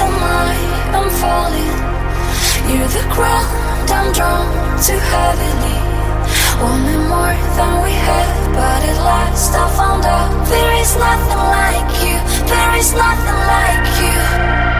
reason why I'm falling. You're the ground I'm drawn to heavily. Wanted more than we had, but at last I found out there is nothing like you. There is nothing like you.